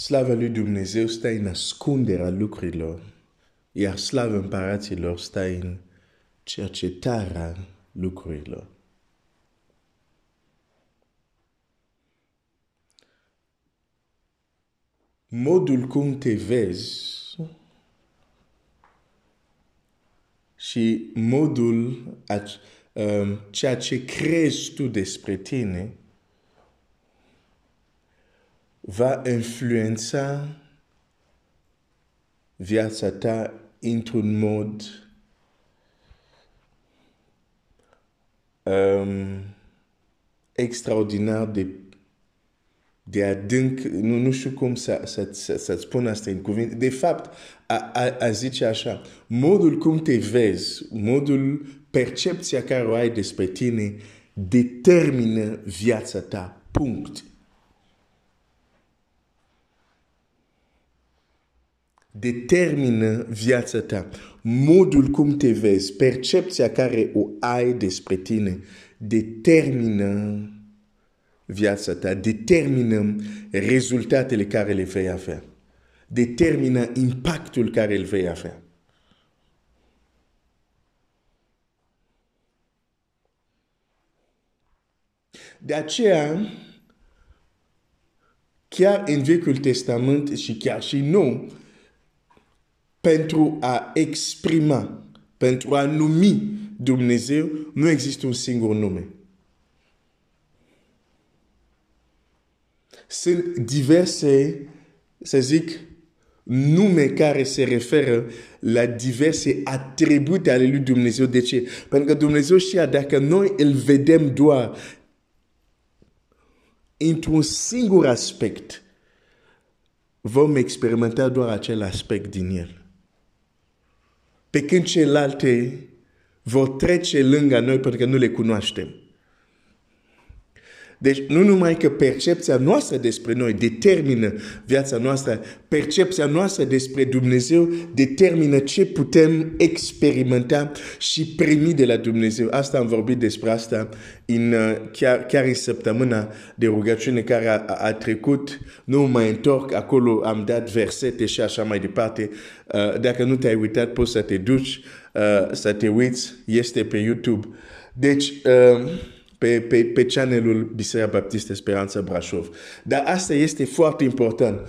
Slava lui Dumnezeu stă în ascunderea lucrurilor, iar slava împăraților stă în cercetarea lucrurilor. Modul cum te vezi și modul um, ceea ce crezi tu despre tine va influența viața ta într-un mod um, extraordinar de, de adânc, nu, nu știu cum să, să, să, să spun asta în cuvinte. De fapt, a, a, a zice așa, modul cum te vezi, modul, percepția care o ai despre tine, determină viața ta. Punct. Determină viața ta. Modul cum te vezi, percepția care o ai despre tine, determină viața ta, determină rezultatele care le vei avea, determină impactul care îl vei avea. De aceea, chiar în Vechiul Testament și chiar și nou, pentru a exprima, pentru a numi Dumnezeu, nu există un singur nume. Sunt diverse, să zic, nume care se referă la diverse atribute ale lui Dumnezeu. De ce? Pentru că Dumnezeu știa dacă noi îl vedem doar într-un singur aspect, vom experimenta doar acel aspect din el pe când celelalte vor trece lângă noi pentru că nu le cunoaștem. Deci nu numai că percepția noastră despre noi determină viața noastră, percepția noastră despre Dumnezeu determină ce putem experimenta și primi de la Dumnezeu. Asta am vorbit despre asta în, uh, chiar, chiar în săptămâna de rugăciune care a, a trecut. Nu mă întorc, acolo am dat versete și așa mai departe. Uh, dacă nu te-ai uitat, poți să te duci, uh, să te uiți, este pe YouTube. Deci, uh, pe, pe, pe channelul Biserica Baptistă Speranța Brașov. Dar asta este foarte important.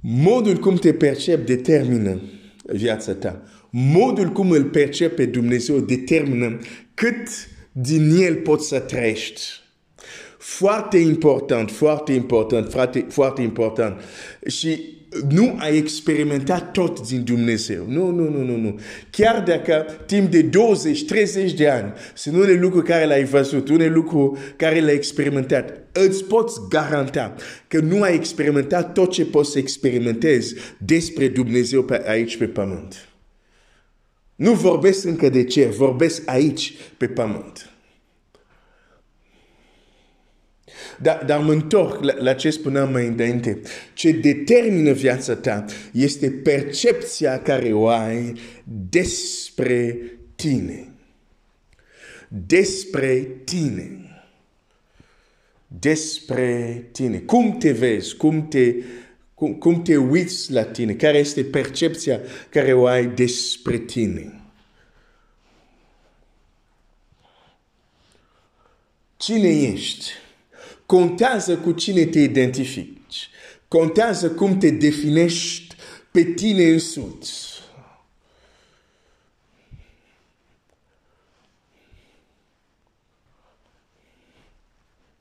Modul cum te percep determină viața ta. Modul cum îl percep pe Dumnezeu determină cât din el poți să trăiești. Foarte important, foarte important, foarte, foarte important. Și nu ai experimentat tot din Dumnezeu. Nu, nu, nu, nu, nu. Chiar dacă timp de 20-30 de ani sunt unele lucruri care le-ai văzut, unele lucruri care le-ai experimentat, îți poți garanta că nu ai experimentat tot ce poți să experimentezi despre Dumnezeu pe aici pe pământ. Nu vorbesc încă de cer, vorbesc aici pe pământ. Dar, dar mă întorc la, la ce spuneam mai înainte. Ce determină viața ta este percepția care o ai despre tine. Despre tine. Despre tine. Cum te vezi? Cum te, cum, cum te uiți la tine? Care este percepția care o ai despre tine? Cine ești? Contează cu cine te identifici. Contează cum te definești pe tine însuți.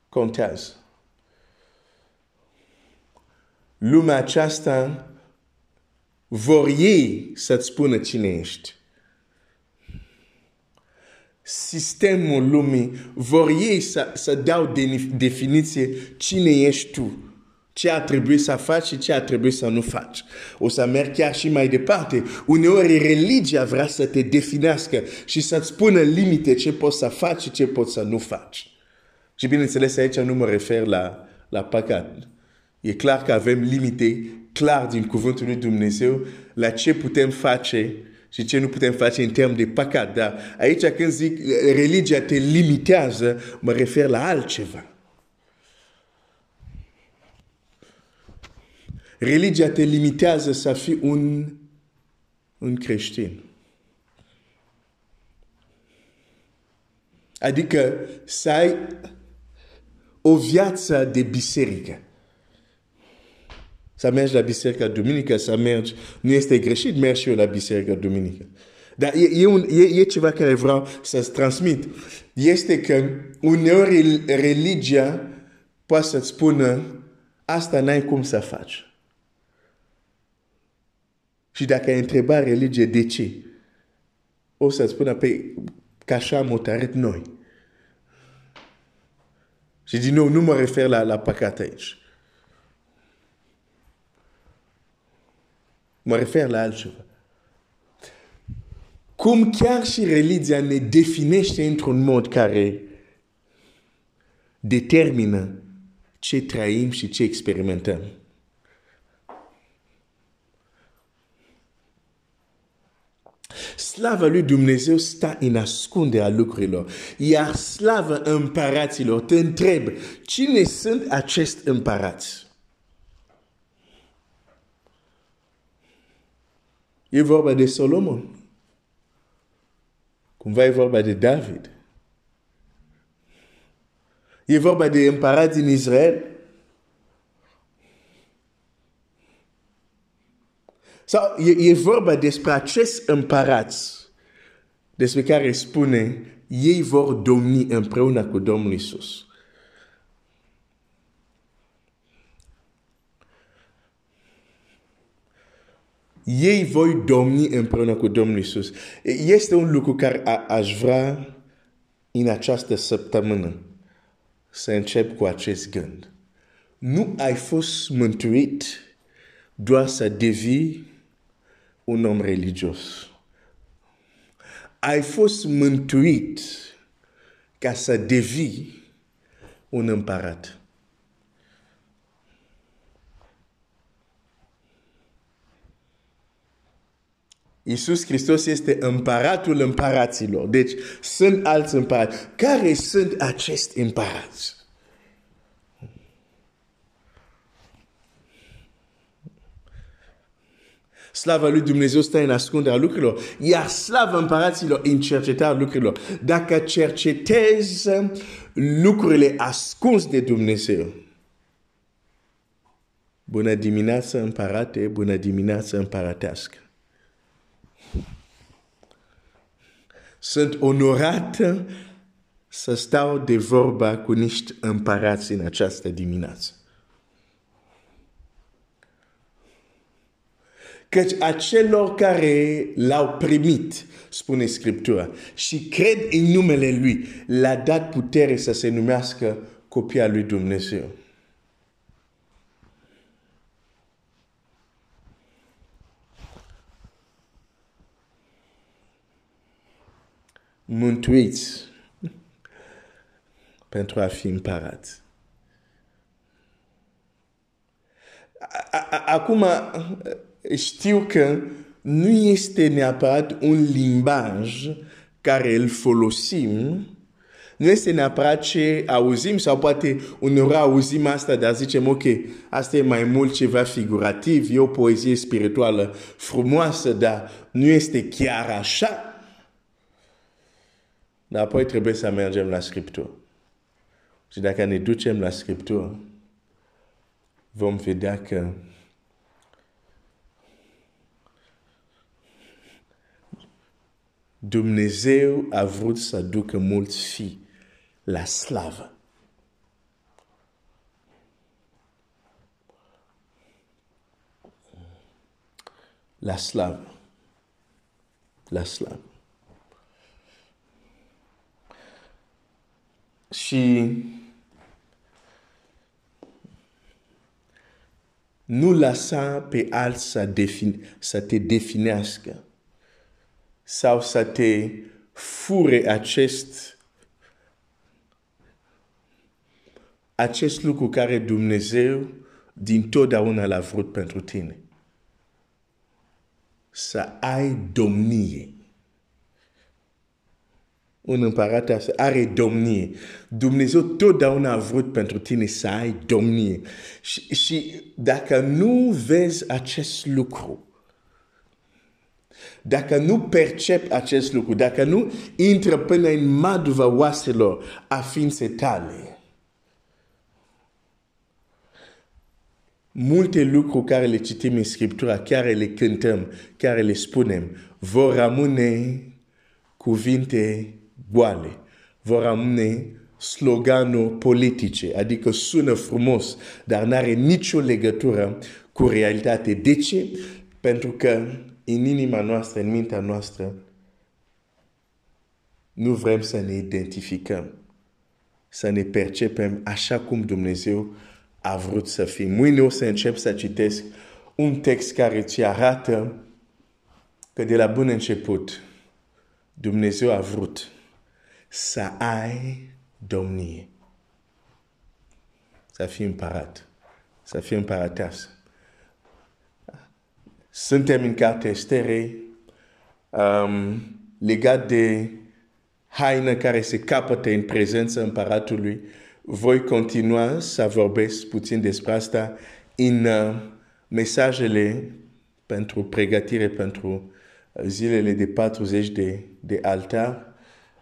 Contează. Lumea aceasta vor ei să-ți spună cine ești sistemul lumii vor ei să, să dau de, definiție cine ești tu, ce ar trebui să faci și ce ar trebui să nu faci. O să merg chiar și mai departe. Uneori religia vrea să te definească și să-ți spună limite ce poți să faci și ce poți să nu faci. Și bineînțeles aici nu mă refer la, la păcat. E clar că avem limite clar din cuvântul lui Dumnezeu la ce putem face și ce nu putem face în termen de păcat. Dar aici când zic religia te limitează, mă refer la altceva. Religia te limitează să fii un, un creștin. Adică să ai o viață de biserică. Să mergi la biserica duminică, să mergi, nu este greșit, mergi și eu la biserica duminică. Dar e, e, un, e, e ceva care vreau să-ți transmit. Este că uneori religia poate să-ți spună asta n-ai cum să faci. Și dacă ai întrebat religie de ce, o să-ți spună, pe, păi, ca așa am hotărât noi. Și din nou, nu mă refer la, la păcat aici. Mă refer la altceva. Cum chiar și religia ne definește într-un mod care determină ce trăim și ce experimentăm. Slava lui Dumnezeu stă în ascunderea lucrurilor. Iar slava împăraților te întreb, cine sunt acești împărați? E vorba de Solomon. Cumva e vorba de David. E vorba de împărați din Israel. Sau e, e vorba despre acest împărați despre care spune ei vor domni împreună cu Domnul Isus. Ei voi domni împreună cu Domnul Isus. Este un lucru care a, aș vrea în această săptămână să încep cu acest gând. Nu ai fost mântuit doar să devii un om religios. Ai fost mântuit ca să devii un împărat. Iisus Hristos este împăratul împăraților. Deci sunt alți împărați. Care sunt acești împărați? Slava lui Dumnezeu stă în ascunderea lucrurilor, iar slava împăraților în cercetarea lucrurilor. Dacă cercetezi lucrurile ascuns de Dumnezeu, Bună dimineața, împărate, bună dimineața, împăratească. Sunt onorat să stau de vorba cu niște împărați în această dimineață. Căci acelor care l-au primit, spune Scriptura, și cred în numele Lui, l-a dat putere să se numească copia lui Dumnezeu. Mântuiți pentru a fi împărat. Acum, știu că nu este neapărat un limbaj care îl folosim, nu este neapărat ce auzim sau poate uneori auzim asta, dar zicem, ok, asta e mai mult ceva figurativ, e o poezie spirituală frumoasă, dar nu este chiar așa. Dar apoi trebuie să mergem la Scriptură. Și dacă ne ducem la Scriptură, vom vedea că Dumnezeu a vrut să ducă mulți fii la slavă. La slavă. La slavă. Și nu lăsa pe alți să, defin, să te definească sau să te fure acest acest lucru care Dumnezeu din totdeauna l-a vrut pentru tine. Să ai domnie. Un împărat are domnie. Dumnezeu totdeauna a vrut pentru tine să ai domnie. Și, și dacă nu vezi acest lucru, dacă nu percepi acest lucru, dacă nu intră până în maduva oaselor a ființei tale, multe lucruri care le citim în Scriptura, care le cântăm, care le spunem, vor rămâne cuvinte goale, vor rămâne sloganuri politice, adică sună frumos, dar nu are nicio legătură cu realitate. De ce? Pentru că în inima noastră, în mintea noastră, nu vrem să ne identificăm, să ne percepem așa cum Dumnezeu a vrut să fim. Mâine o să încep să citesc un text care ți arată că de la bun început Dumnezeu a vrut să ai domnie. Să fii împărat. Să fii împărateasă. Suntem în cartea Estere um, legat de haină care se capătă în prezența împăratului. Voi continua să vorbesc puțin despre asta în uh, mesajele pentru pregătire pentru zilele de 40 de, de altar.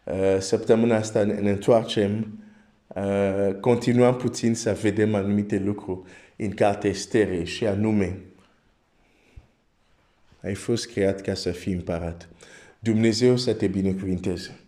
Uh, săptămâna asta ne întoarcem, uh, continuăm puțin să vedem anumite lucruri în cartea Estere și anume ai fost creat ca să fii împărat. Dumnezeu să te binecuvinteze.